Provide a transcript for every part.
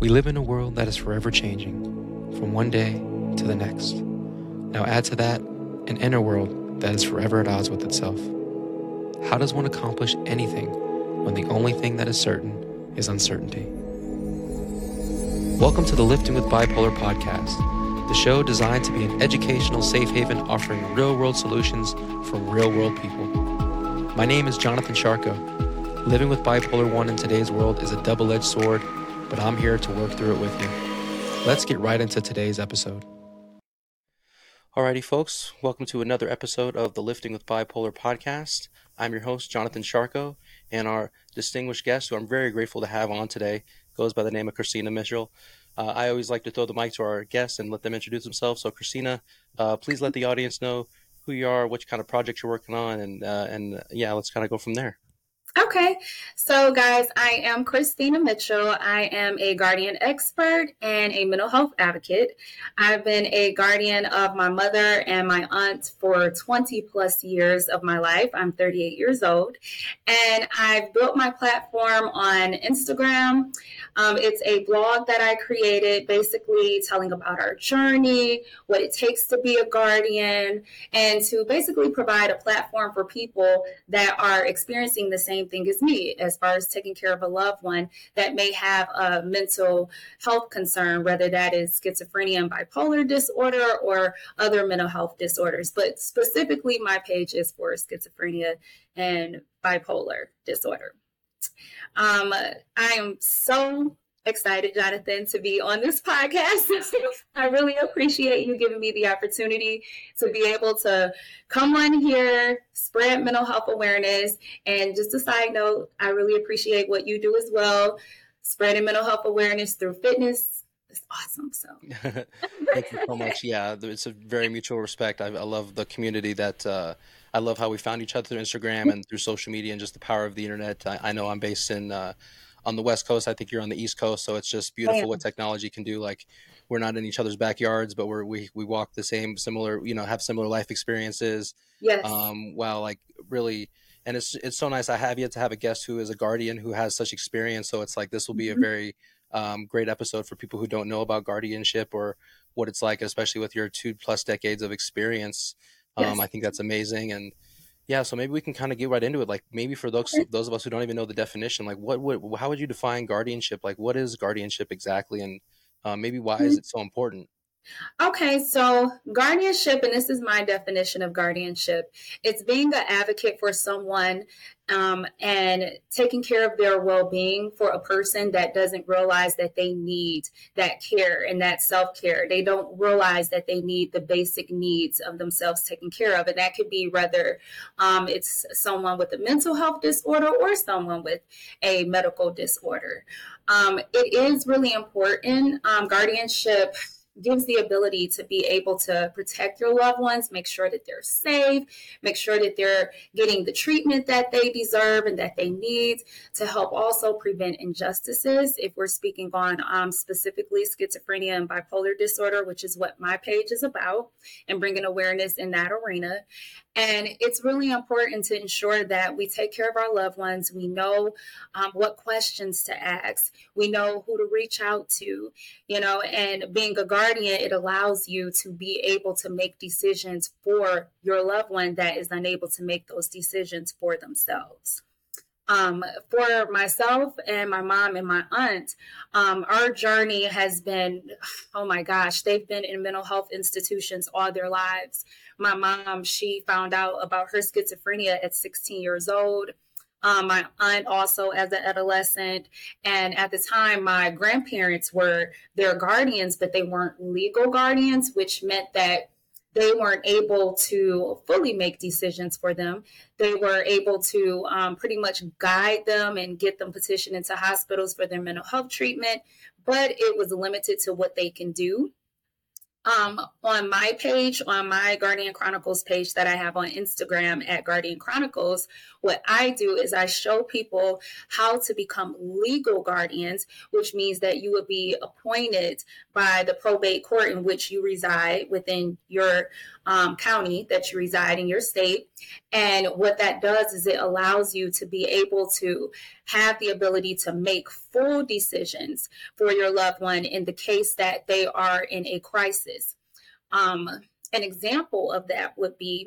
We live in a world that is forever changing, from one day to the next. Now, add to that an inner world that is forever at odds with itself. How does one accomplish anything when the only thing that is certain is uncertainty? Welcome to the Lifting with Bipolar podcast, the show designed to be an educational safe haven offering real world solutions for real world people. My name is Jonathan Sharko. Living with bipolar 1 in today's world is a double edged sword but I'm here to work through it with you. Let's get right into today's episode. Alrighty, folks, welcome to another episode of the Lifting with Bipolar podcast. I'm your host, Jonathan Sharko, and our distinguished guest, who I'm very grateful to have on today, goes by the name of Christina Mitchell. Uh, I always like to throw the mic to our guests and let them introduce themselves. So, Christina, uh, please let the audience know who you are, what kind of projects you're working on, and uh, and yeah, let's kind of go from there. Okay, so guys, I am Christina Mitchell. I am a guardian expert and a mental health advocate. I've been a guardian of my mother and my aunt for 20 plus years of my life. I'm 38 years old, and I've built my platform on Instagram. Um, it's a blog that I created basically telling about our journey, what it takes to be a guardian, and to basically provide a platform for people that are experiencing the same thing as me as far as taking care of a loved one that may have a mental health concern, whether that is schizophrenia and bipolar disorder or other mental health disorders. But specifically, my page is for schizophrenia and bipolar disorder. Um, I am so excited, Jonathan, to be on this podcast. I really appreciate you giving me the opportunity to be able to come on here, spread mental health awareness. And just a side note, I really appreciate what you do as well, spreading mental health awareness through fitness. It's awesome. So, thank you so much. Yeah, it's a very mutual respect. I, I love the community that uh, I love how we found each other through Instagram and through social media and just the power of the internet. I, I know I'm based in uh, on the West Coast. I think you're on the East Coast, so it's just beautiful what technology can do. Like we're not in each other's backyards, but we're we we walk the same, similar, you know, have similar life experiences. Yes. Um, while like really, and it's it's so nice. I have yet to have a guest who is a guardian who has such experience. So it's like this will be mm-hmm. a very um, great episode for people who don't know about guardianship or what it's like, especially with your two plus decades of experience. Um, yes. I think that's amazing and yeah, so maybe we can kind of get right into it. Like maybe for those those of us who don't even know the definition, like what would how would you define guardianship? Like what is guardianship exactly, and uh, maybe why is mm-hmm. it so important? Okay, so guardianship, and this is my definition of guardianship it's being an advocate for someone um, and taking care of their well being for a person that doesn't realize that they need that care and that self care. They don't realize that they need the basic needs of themselves taken care of. And that could be whether um, it's someone with a mental health disorder or someone with a medical disorder. Um, it is really important. Um, guardianship gives the ability to be able to protect your loved ones, make sure that they're safe, make sure that they're getting the treatment that they deserve and that they need to help also prevent injustices. If we're speaking on um, specifically schizophrenia and bipolar disorder, which is what my page is about, and bringing awareness in that arena. And it's really important to ensure that we take care of our loved ones. We know um, what questions to ask. We know who to reach out to, you know, and being a guardian, it allows you to be able to make decisions for your loved one that is unable to make those decisions for themselves. Um, for myself and my mom and my aunt, um, our journey has been, oh my gosh, they've been in mental health institutions all their lives. My mom, she found out about her schizophrenia at 16 years old. Um, my aunt also as an adolescent. And at the time, my grandparents were their guardians, but they weren't legal guardians, which meant that they weren't able to fully make decisions for them. They were able to um, pretty much guide them and get them petitioned into hospitals for their mental health treatment, but it was limited to what they can do. Um, on my page, on my Guardian Chronicles page that I have on Instagram at Guardian Chronicles, what I do is I show people how to become legal guardians, which means that you would be appointed by the probate court in which you reside within your um, county that you reside in your state. And what that does is it allows you to be able to have the ability to make full decisions for your loved one in the case that they are in a crisis. Um, an example of that would be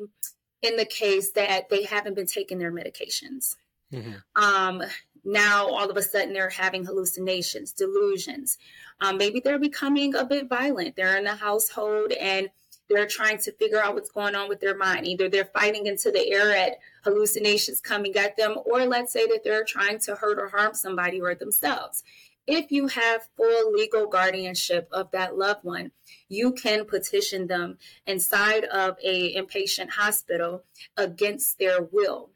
in the case that they haven't been taking their medications. Mm-hmm. Um, now, all of a sudden, they're having hallucinations, delusions. Um, maybe they're becoming a bit violent. They're in the household and they're trying to figure out what's going on with their mind. Either they're fighting into the air at hallucinations coming at them, or let's say that they're trying to hurt or harm somebody or themselves. If you have full legal guardianship of that loved one, you can petition them inside of a inpatient hospital against their will.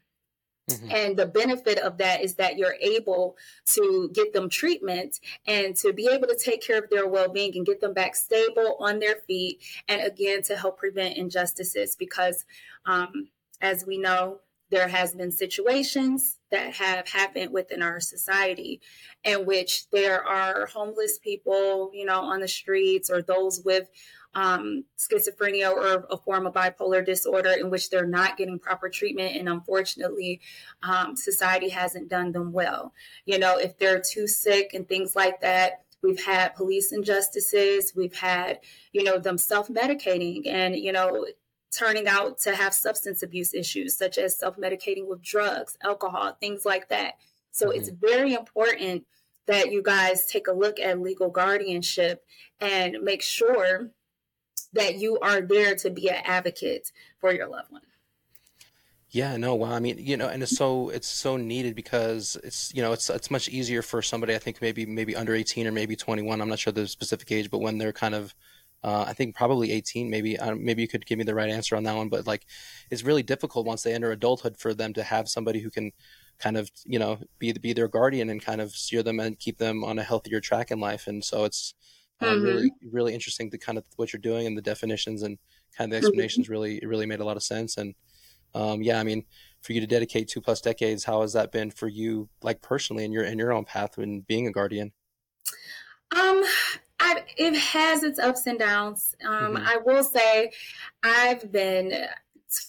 Mm-hmm. And the benefit of that is that you're able to get them treatment and to be able to take care of their well being and get them back stable on their feet. And again, to help prevent injustices because, um, as we know, there has been situations that have happened within our society in which there are homeless people, you know, on the streets or those with um, schizophrenia or a form of bipolar disorder in which they're not getting proper treatment. And unfortunately, um, society hasn't done them well. You know, if they're too sick and things like that, we've had police injustices, we've had, you know, them self medicating and, you know, turning out to have substance abuse issues, such as self medicating with drugs, alcohol, things like that. So mm-hmm. it's very important that you guys take a look at legal guardianship and make sure that you are there to be an advocate for your loved one. Yeah, no, well, I mean, you know, and it's so it's so needed because it's you know it's it's much easier for somebody I think maybe maybe under eighteen or maybe twenty one. I'm not sure the specific age, but when they're kind of uh, I think probably 18. Maybe uh, maybe you could give me the right answer on that one. But like, it's really difficult once they enter adulthood for them to have somebody who can kind of you know be be their guardian and kind of steer them and keep them on a healthier track in life. And so it's um, mm-hmm. really really interesting to kind of what you're doing and the definitions and kind of the mm-hmm. explanations mm-hmm. really really made a lot of sense. And um, yeah, I mean, for you to dedicate two plus decades, how has that been for you, like personally, in your in your own path in being a guardian? Um, I, it has its ups and downs. Um, mm-hmm. I will say, I've been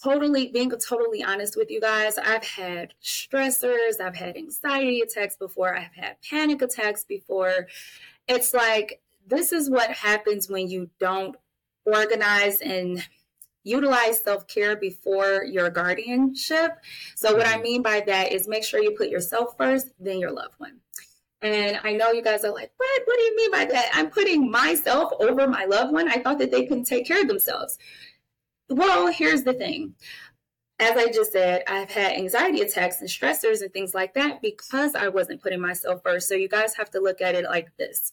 totally being totally honest with you guys. I've had stressors, I've had anxiety attacks before, I've had panic attacks before. It's like this is what happens when you don't organize and utilize self care before your guardianship. So, what I mm-hmm. mean by that is make sure you put yourself first, then your loved one. And I know you guys are like, what? What do you mean by that? I'm putting myself over my loved one. I thought that they couldn't take care of themselves. Well, here's the thing. As I just said, I've had anxiety attacks and stressors and things like that because I wasn't putting myself first. So you guys have to look at it like this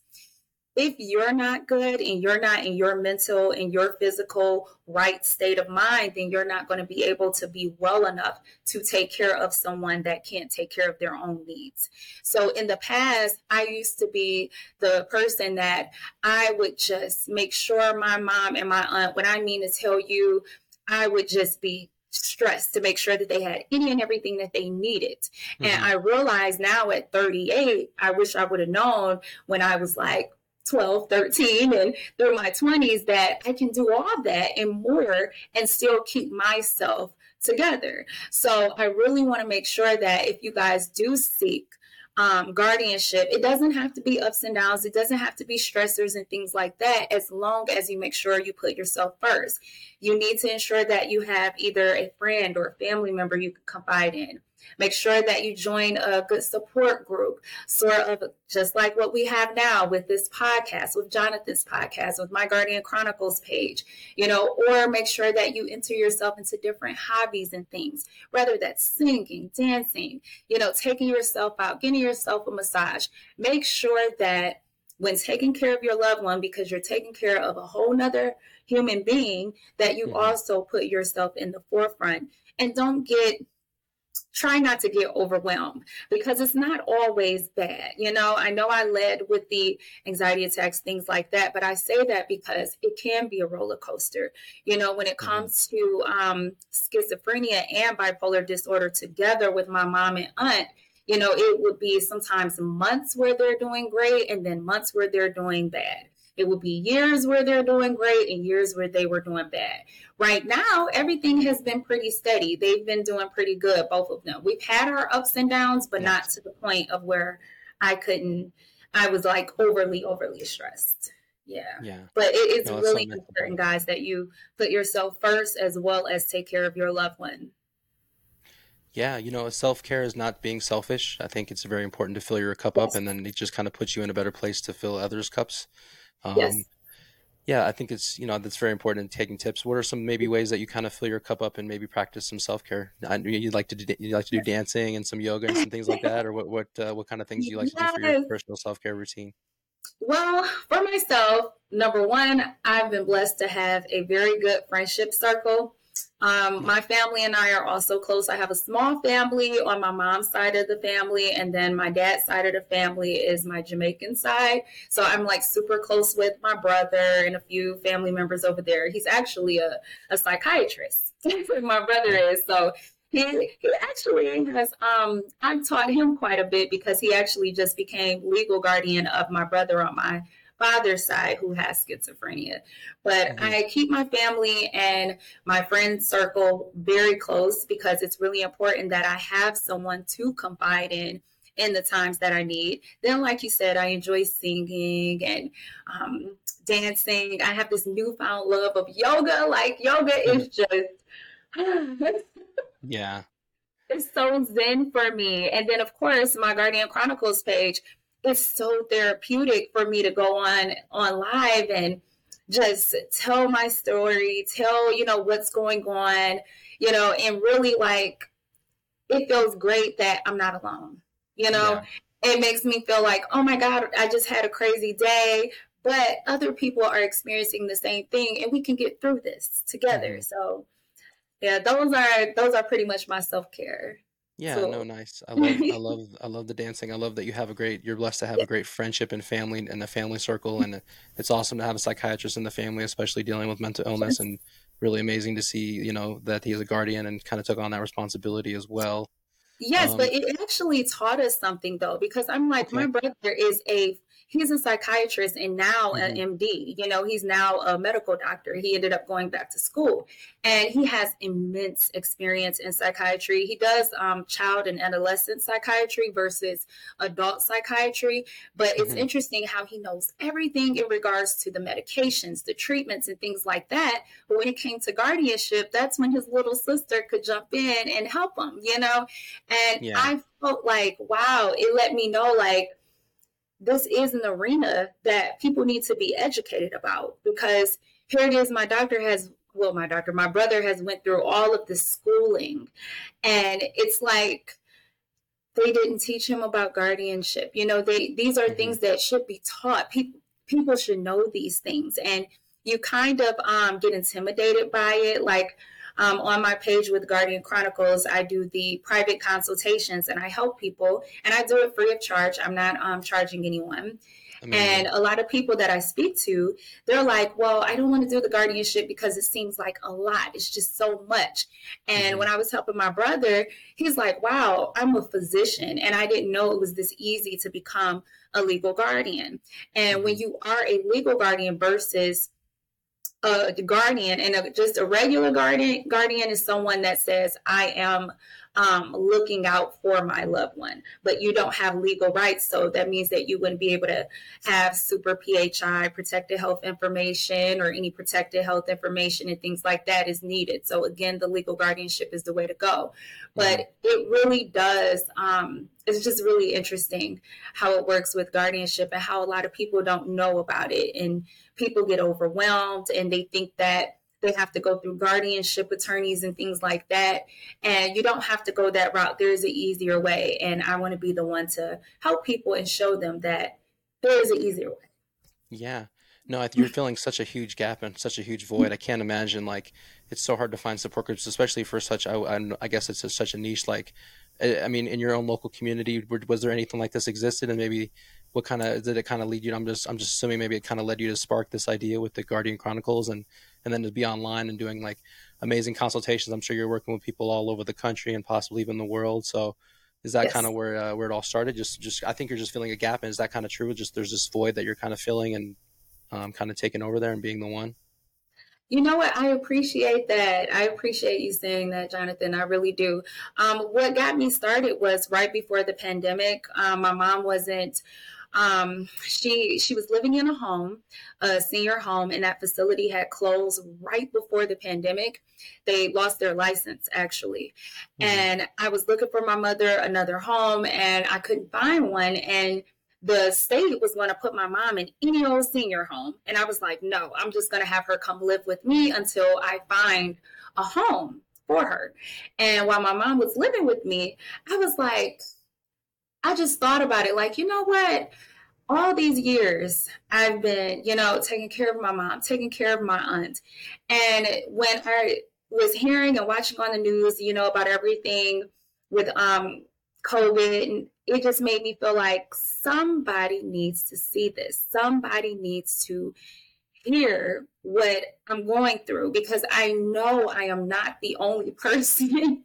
if you're not good and you're not in your mental and your physical right state of mind, then you're not going to be able to be well enough to take care of someone that can't take care of their own needs. So in the past, I used to be the person that I would just make sure my mom and my aunt, what I mean to tell you, I would just be stressed to make sure that they had any and everything that they needed. Mm-hmm. And I realize now at 38, I wish I would have known when I was like 12, 13, and through my 20s that I can do all that and more and still keep myself together. So I really want to make sure that if you guys do seek um, guardianship, it doesn't have to be ups and downs. It doesn't have to be stressors and things like that, as long as you make sure you put yourself first. You need to ensure that you have either a friend or a family member you can confide in Make sure that you join a good support group, sort of just like what we have now with this podcast, with Jonathan's podcast, with My Guardian Chronicles page, you know, or make sure that you enter yourself into different hobbies and things, whether that's singing, dancing, you know, taking yourself out, getting yourself a massage. Make sure that when taking care of your loved one, because you're taking care of a whole nother human being, that you mm-hmm. also put yourself in the forefront and don't get try not to get overwhelmed because it's not always bad. You know, I know I led with the anxiety attacks, things like that, but I say that because it can be a roller coaster. You know, when it mm-hmm. comes to um, schizophrenia and bipolar disorder together with my mom and aunt, you know, it would be sometimes months where they're doing great and then months where they're doing bad. It would be years where they're doing great and years where they were doing bad. Right now, everything has been pretty steady. They've been doing pretty good, both of them. We've had our ups and downs, but not to the point of where I couldn't, I was like overly, overly stressed. Yeah. Yeah. But it is no, really important, guys, that you put yourself first as well as take care of your loved one. Yeah, you know, self care is not being selfish. I think it's very important to fill your cup yes. up, and then it just kind of puts you in a better place to fill others' cups. Um, yes. Yeah, I think it's you know that's very important in taking tips. What are some maybe ways that you kind of fill your cup up and maybe practice some self care? You'd like to do, you like to do dancing and some yoga and some things like that, or what what uh, what kind of things do you like yes. to do for your personal self care routine? Well, for myself, number one, I've been blessed to have a very good friendship circle. Um, my family and I are also close. I have a small family on my mom's side of the family, and then my dad's side of the family is my Jamaican side. So I'm like super close with my brother and a few family members over there. He's actually a, a psychiatrist. my brother is. So he, he actually has um I've taught him quite a bit because he actually just became legal guardian of my brother on my father's side who has schizophrenia. But mm-hmm. I keep my family and my friend circle very close because it's really important that I have someone to confide in in the times that I need. Then, like you said, I enjoy singing and um, dancing. I have this newfound love of yoga. Like, yoga is mm-hmm. just. yeah. It's so zen for me. And then, of course, my Guardian Chronicles page it's so therapeutic for me to go on on live and just tell my story, tell, you know, what's going on, you know, and really like it feels great that I'm not alone. You know, yeah. it makes me feel like, oh my God, I just had a crazy day, but other people are experiencing the same thing and we can get through this together. Mm-hmm. So yeah, those are those are pretty much my self-care. Yeah, no, nice. I love, I love, I love the dancing. I love that you have a great, you're blessed to have a great friendship and family and a family circle. And it's awesome to have a psychiatrist in the family, especially dealing with mental illness. And really amazing to see, you know, that he is a guardian and kind of took on that responsibility as well. Yes, um, but it actually taught us something though, because I'm like, okay. my brother is a he's a psychiatrist and now mm-hmm. an MD. You know, he's now a medical doctor. He ended up going back to school and he has immense experience in psychiatry. He does um, child and adolescent psychiatry versus adult psychiatry. But it's mm-hmm. interesting how he knows everything in regards to the medications, the treatments, and things like that. But when it came to guardianship, that's when his little sister could jump in and help him, you know? And yeah. I felt like, wow, it let me know, like, this is an arena that people need to be educated about because here it is my doctor has well my doctor my brother has went through all of the schooling. And it's like they didn't teach him about guardianship. You know they these are mm-hmm. things that should be taught. People people should know these things. And you kind of um, get intimidated by it. Like um, on my page with Guardian Chronicles, I do the private consultations and I help people, and I do it free of charge. I'm not um, charging anyone. Amazing. And a lot of people that I speak to, they're like, well, I don't want to do the guardianship because it seems like a lot. It's just so much. And mm-hmm. when I was helping my brother, he's like, wow, I'm a physician and I didn't know it was this easy to become a legal guardian. And mm-hmm. when you are a legal guardian versus a guardian and a, just a regular guardian guardian is someone that says i am um, looking out for my loved one. But you don't have legal rights so that means that you wouldn't be able to have super phi protected health information or any protected health information and things like that is needed. So again the legal guardianship is the way to go. But mm-hmm. it really does um, it's just really interesting how it works with guardianship and how a lot of people don't know about it. And people get overwhelmed and they think that they have to go through guardianship attorneys and things like that and you don't have to go that route there's an easier way and i want to be the one to help people and show them that there is an easier way yeah No, you're filling such a huge gap and such a huge void. I can't imagine like it's so hard to find support groups, especially for such. I, I guess it's a, such a niche. Like, I mean, in your own local community, was there anything like this existed, and maybe what kind of did it kind of lead you? I'm just I'm just assuming maybe it kind of led you to spark this idea with the Guardian Chronicles, and and then to be online and doing like amazing consultations. I'm sure you're working with people all over the country and possibly even the world. So is that yes. kind of where uh, where it all started? Just just I think you're just filling a gap, and is that kind of true? Just there's this void that you're kind of filling and um, kind of taking over there and being the one. You know what? I appreciate that. I appreciate you saying that, Jonathan. I really do. Um, what got me started was right before the pandemic. Um, my mom wasn't um, she she was living in a home, a senior home, and that facility had closed right before the pandemic. They lost their license actually, mm-hmm. and I was looking for my mother another home, and I couldn't find one. And the state was going to put my mom in any old senior home, and I was like, no, I'm just going to have her come live with me until I find a home for her. And while my mom was living with me, I was like I just thought about it like, you know what? All these years I've been, you know, taking care of my mom, taking care of my aunt. And when I was hearing and watching on the news, you know, about everything with um COVID, it just made me feel like somebody needs to see this. Somebody needs to hear what I'm going through because I know I am not the only person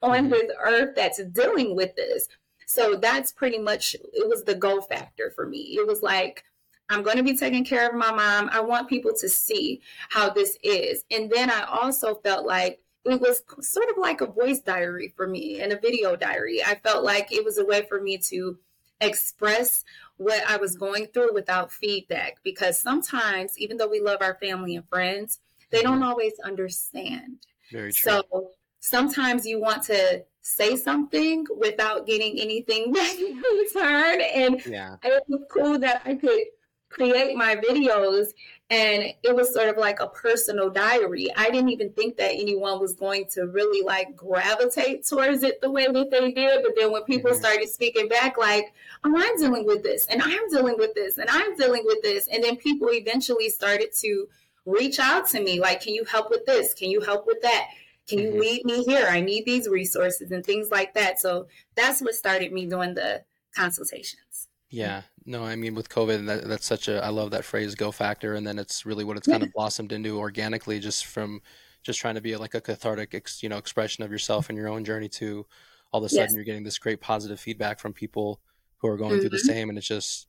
on mm-hmm. this earth that's dealing with this. So that's pretty much it was the go factor for me. It was like I'm going to be taking care of my mom. I want people to see how this is. And then I also felt like it was sort of like a voice diary for me and a video diary. I felt like it was a way for me to express what I was going through without feedback because sometimes, even though we love our family and friends, they don't mm-hmm. always understand. Very true. So sometimes you want to say something without getting anything back in return. And yeah. it was cool that I could create my videos and it was sort of like a personal diary. I didn't even think that anyone was going to really like gravitate towards it the way that they did. But then when people mm-hmm. started speaking back, like, oh, I'm dealing with this, and I'm dealing with this, and I'm dealing with this. And then people eventually started to reach out to me, like, can you help with this? Can you help with that? Can you lead me here? I need these resources and things like that. So that's what started me doing the consultations. Yeah, no, I mean with COVID, that, that's such a I love that phrase "go factor," and then it's really what it's kind of blossomed into organically, just from just trying to be like a cathartic, ex, you know, expression of yourself and your own journey. To all of a sudden, yes. you're getting this great positive feedback from people who are going mm-hmm. through the mm-hmm. same, and it's just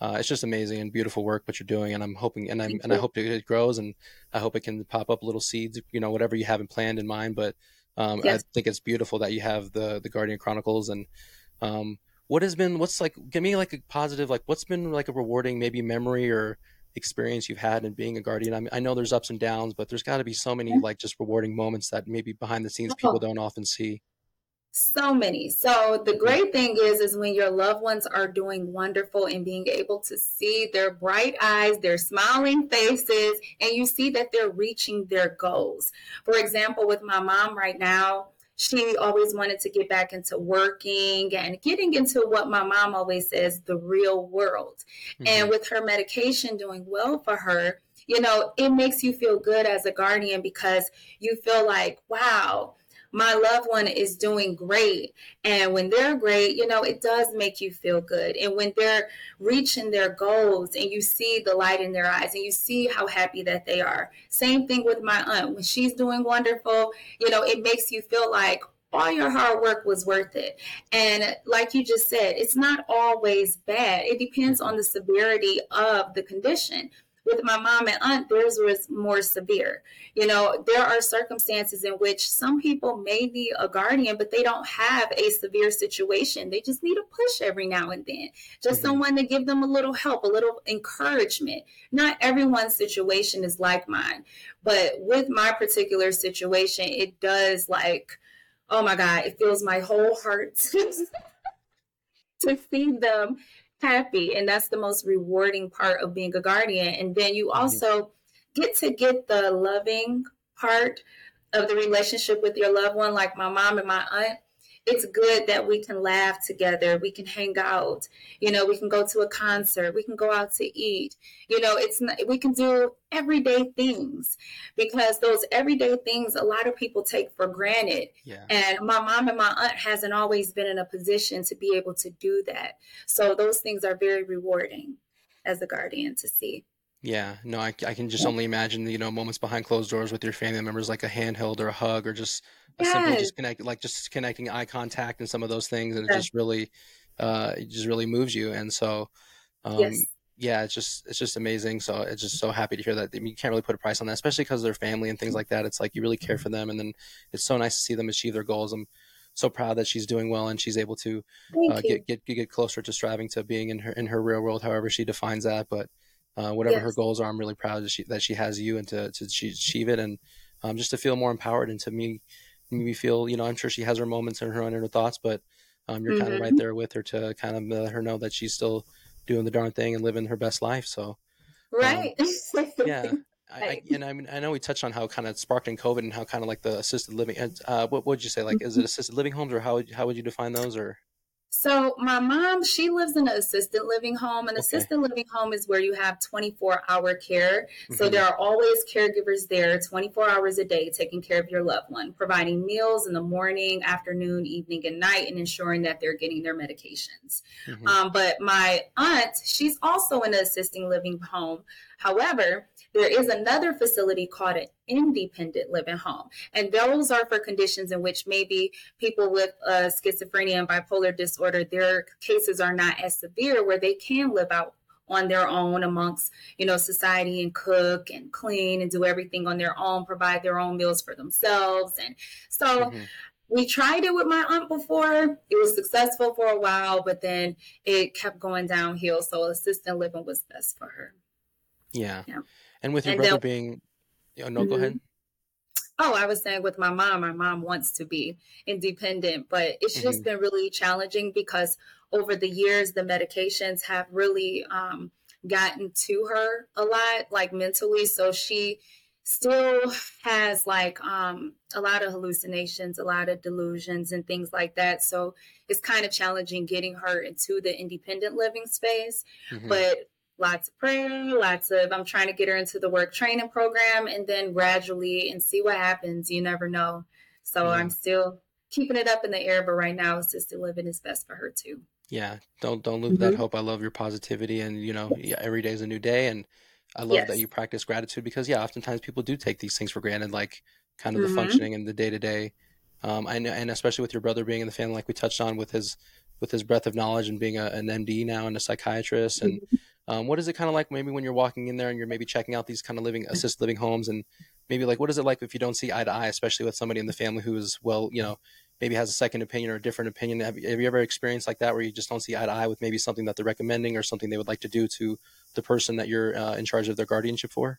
uh, it's just amazing and beautiful work what you're doing and i'm hoping and, I'm, and i hope it grows and i hope it can pop up little seeds you know whatever you haven't planned in mind but um, yes. i think it's beautiful that you have the the guardian chronicles and um, what has been what's like give me like a positive like what's been like a rewarding maybe memory or experience you've had in being a guardian? I, mean, I know there's ups and downs but there's got to be so many like just rewarding moments that maybe behind the scenes people don't often see so many. So the great thing is is when your loved ones are doing wonderful and being able to see their bright eyes, their smiling faces, and you see that they're reaching their goals. For example, with my mom right now, she always wanted to get back into working and getting into what my mom always says the real world. Mm-hmm. And with her medication doing well for her, you know, it makes you feel good as a guardian because you feel like, wow, my loved one is doing great. And when they're great, you know, it does make you feel good. And when they're reaching their goals and you see the light in their eyes and you see how happy that they are. Same thing with my aunt. When she's doing wonderful, you know, it makes you feel like, all your hard work was worth it. And like you just said, it's not always bad. It depends on the severity of the condition with my mom and aunt, theirs was more severe. You know, there are circumstances in which some people may need a guardian, but they don't have a severe situation. They just need a push every now and then, just mm-hmm. someone to give them a little help, a little encouragement. Not everyone's situation is like mine, but with my particular situation, it does like, oh my God, it fills my whole heart to see them happy. And that's the most rewarding part of being a guardian. And then you mm-hmm. also get to get the loving part of the relationship with your loved one, like my mom and my aunt. It's good that we can laugh together, we can hang out, you know, we can go to a concert, we can go out to eat. You know, it's not, we can do everyday things because those everyday things a lot of people take for granted. Yeah. And my mom and my aunt hasn't always been in a position to be able to do that. So those things are very rewarding as a guardian to see. Yeah, no, I, I can just only imagine, you know, moments behind closed doors with your family members, like a handheld or a hug, or just a simple just connect, like just connecting eye contact and some of those things, and it just really, uh, it just really moves you. And so, um, yes. yeah, it's just it's just amazing. So it's just so happy to hear that. I mean, you can't really put a price on that, especially because they're family and things like that. It's like you really care for them, and then it's so nice to see them achieve their goals. I'm so proud that she's doing well and she's able to uh, get, get get closer to striving to being in her in her real world, however she defines that. But uh, whatever yes. her goals are. I'm really proud that she that she has you and to to achieve it and um, just to feel more empowered and to me me feel you know I'm sure she has her moments and her own inner thoughts, but um, you're mm-hmm. kind of right there with her to kind of let her know that she's still doing the darn thing and living her best life. So um, right, um, yeah. I, I, and I mean, I know we touched on how kind of sparked in COVID and how kind of like the assisted living. Uh, what would you say? Like, is it mm-hmm. assisted living homes, or how how would you define those? Or so my mom, she lives in an assisted living home. An okay. assisted living home is where you have 24 hour care. Mm-hmm. So there are always caregivers there 24 hours a day taking care of your loved one, providing meals in the morning, afternoon, evening, and night, and ensuring that they're getting their medications. Mm-hmm. Um, but my aunt, she's also in an assisted living home. However, there is another facility called an independent living home. And those are for conditions in which maybe people with uh, schizophrenia and bipolar disorder, their cases are not as severe where they can live out on their own amongst you know society and cook and clean and do everything on their own provide their own meals for themselves and so mm-hmm. we tried it with my aunt before it was successful for a while but then it kept going downhill so assisted living was best for her yeah, yeah. And with your and brother being, oh, no, mm-hmm. go ahead. Oh, I was saying with my mom, my mom wants to be independent, but it's mm-hmm. just been really challenging because over the years, the medications have really um, gotten to her a lot, like mentally. So she still has like um, a lot of hallucinations, a lot of delusions, and things like that. So it's kind of challenging getting her into the independent living space. Mm-hmm. But lots of prayer, lots of I'm trying to get her into the work training program and then gradually and see what happens. You never know. So yeah. I'm still keeping it up in the air, but right now assisted living is best for her too. Yeah. Don't don't lose mm-hmm. that hope. I love your positivity and you know, yeah, every day is a new day and I love yes. that you practice gratitude because yeah, oftentimes people do take these things for granted, like kind of mm-hmm. the functioning and the day to day. Um, I know, and especially with your brother being in the family, like we touched on with his with his breadth of knowledge and being a, an MD now and a psychiatrist, and mm-hmm. Um, what is it kind of like maybe when you're walking in there and you're maybe checking out these kind of living assisted living homes and maybe like what is it like if you don't see eye to eye, especially with somebody in the family who is well, you know, maybe has a second opinion or a different opinion. Have you, have you ever experienced like that where you just don't see eye to eye with maybe something that they're recommending or something they would like to do to the person that you're uh, in charge of their guardianship for?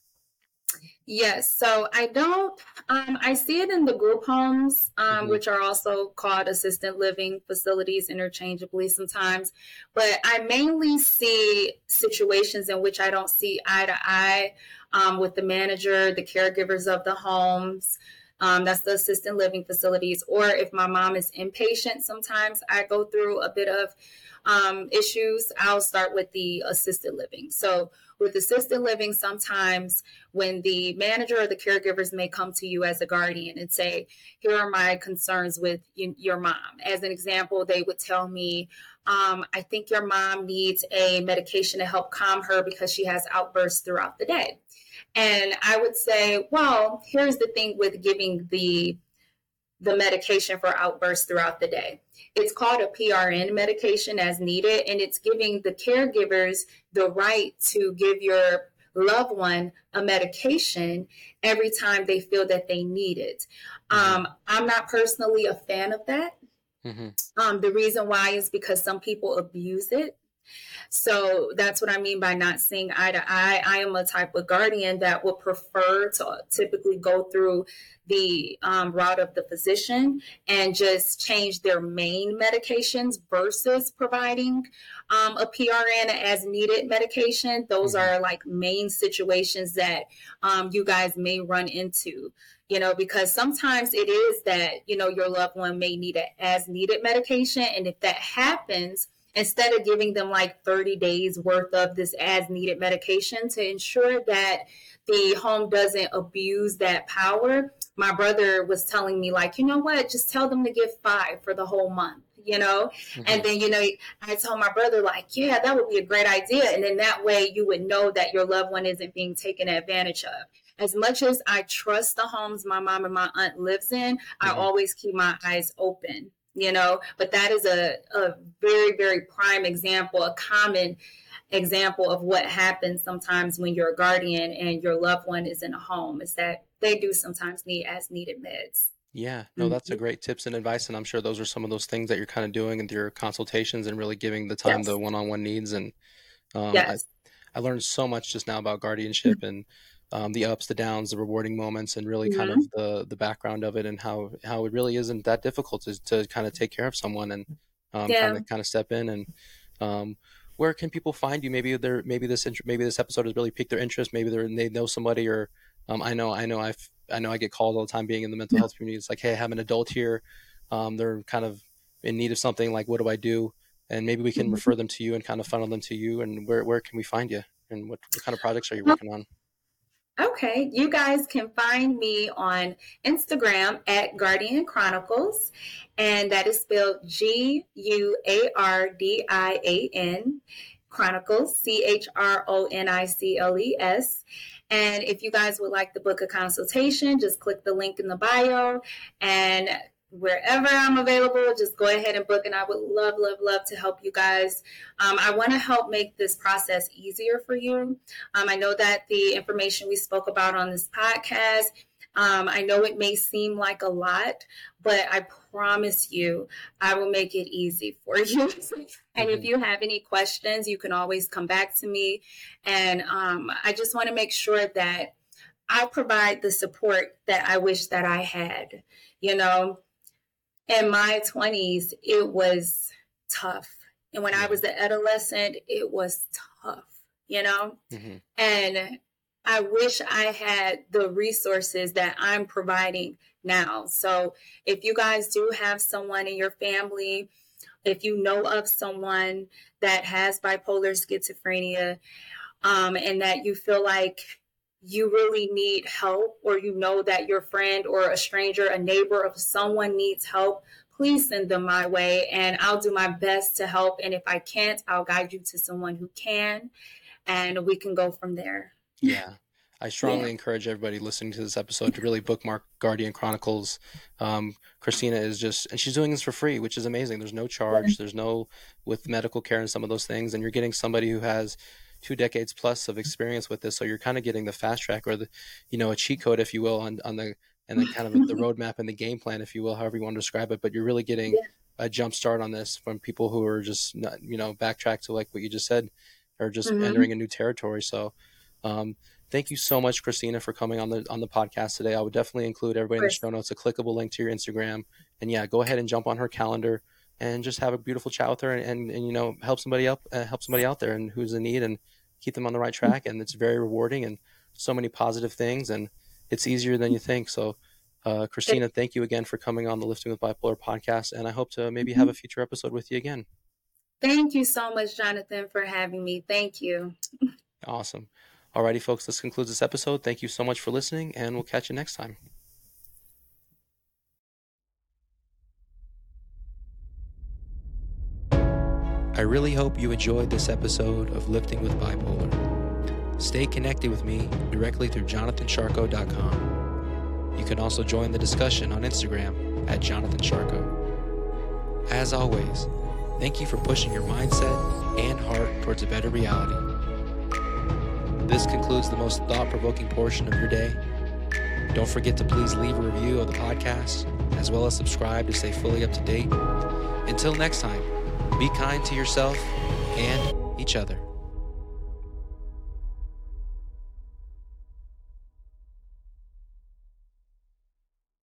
Yes, so I don't. Um, I see it in the group homes, um, mm-hmm. which are also called assisted living facilities interchangeably sometimes. But I mainly see situations in which I don't see eye to eye um, with the manager, the caregivers of the homes. Um, that's the assisted living facilities. Or if my mom is inpatient, sometimes I go through a bit of um, issues. I'll start with the assisted living. So with assisted living, sometimes when the manager or the caregivers may come to you as a guardian and say, Here are my concerns with you, your mom. As an example, they would tell me, um, I think your mom needs a medication to help calm her because she has outbursts throughout the day. And I would say, Well, here's the thing with giving the the medication for outbursts throughout the day. It's called a PRN medication as needed, and it's giving the caregivers the right to give your loved one a medication every time they feel that they need it. Mm-hmm. Um, I'm not personally a fan of that. Mm-hmm. Um, the reason why is because some people abuse it. So that's what I mean by not seeing eye to eye. I am a type of guardian that would prefer to typically go through the um, route of the physician and just change their main medications versus providing um, a PRN as needed medication. Those mm-hmm. are like main situations that um, you guys may run into you know, because sometimes it is that, you know, your loved one may need an as needed medication. And if that happens, instead of giving them like 30 days worth of this as needed medication to ensure that the home doesn't abuse that power, my brother was telling me, like, you know what, just tell them to give five for the whole month you know? Mm-hmm. and then you know i told my brother like yeah that would be a great idea. And then that way you would know that your loved one isn't being taken advantage of. As much as I trust the homes my mom and my aunt lives in, mm-hmm. I always keep my eyes open, you know. But that is a, a very, very prime example, a common example of what happens sometimes when you're a guardian and your loved one is in a home is that they do sometimes need as needed meds. Yeah, no, that's a mm-hmm. great tips and advice, and I'm sure those are some of those things that you're kind of doing in your consultations and really giving the time yes. the one-on-one needs. And um, yes. I, I learned so much just now about guardianship mm-hmm. and um, the ups, the downs, the rewarding moments, and really mm-hmm. kind of the the background of it, and how how it really isn't that difficult to to kind of take care of someone and um, yeah. kind of kind of step in and. Um, where can people find you? Maybe they're maybe this maybe this episode has really piqued their interest. Maybe they they know somebody, or um, I know I know I I know I get called all the time being in the mental health community. It's like, hey, I have an adult here. Um, they're kind of in need of something. Like, what do I do? And maybe we can mm-hmm. refer them to you and kind of funnel them to you. And where where can we find you? And what, what kind of projects are you working on? Okay, you guys can find me on Instagram at Guardian Chronicles, and that is spelled G U A R D I A N Chronicles, C H R O N I C L E S. And if you guys would like the book of consultation, just click the link in the bio and wherever I'm available, just go ahead and book. And I would love, love, love to help you guys. Um, I want to help make this process easier for you. Um, I know that the information we spoke about on this podcast, um, I know it may seem like a lot, but I promise you, I will make it easy for you. and if mm-hmm. you have any questions, you can always come back to me. And um, I just want to make sure that I provide the support that I wish that I had. You know, in my 20s, it was tough. And when I was an adolescent, it was tough, you know? Mm-hmm. And I wish I had the resources that I'm providing now. So if you guys do have someone in your family, if you know of someone that has bipolar schizophrenia, um, and that you feel like you really need help or you know that your friend or a stranger, a neighbor of someone needs help, please send them my way and I'll do my best to help. And if I can't, I'll guide you to someone who can and we can go from there. Yeah. I strongly yeah. encourage everybody listening to this episode to really bookmark Guardian Chronicles. Um, Christina is just, and she's doing this for free, which is amazing. There's no charge. There's no with medical care and some of those things, and you're getting somebody who has two decades plus of experience with this. So you're kind of getting the fast track or the, you know, a cheat code, if you will, on, on the, and then kind of the roadmap and the game plan, if you will, however you want to describe it. But you're really getting a jump start on this from people who are just, not, you know, backtrack to like what you just said, or just mm-hmm. entering a new territory. So, um, thank you so much, Christina, for coming on the on the podcast today. I would definitely include everybody in the show notes a clickable link to your Instagram, and yeah, go ahead and jump on her calendar and just have a beautiful chat with her, and, and, and you know help somebody up, uh, help somebody out there, and who's in need, and keep them on the right track. And it's very rewarding and so many positive things, and it's easier than you think. So, uh, Christina, thank you again for coming on the Lifting with Bipolar podcast, and I hope to maybe have a future episode with you again. Thank you so much, Jonathan, for having me. Thank you. Awesome. Alrighty, folks, this concludes this episode. Thank you so much for listening, and we'll catch you next time. I really hope you enjoyed this episode of Lifting with Bipolar. Stay connected with me directly through jonathansharko.com. You can also join the discussion on Instagram at jonathansharko. As always, thank you for pushing your mindset and heart towards a better reality. This concludes the most thought provoking portion of your day. Don't forget to please leave a review of the podcast, as well as subscribe to stay fully up to date. Until next time, be kind to yourself and each other.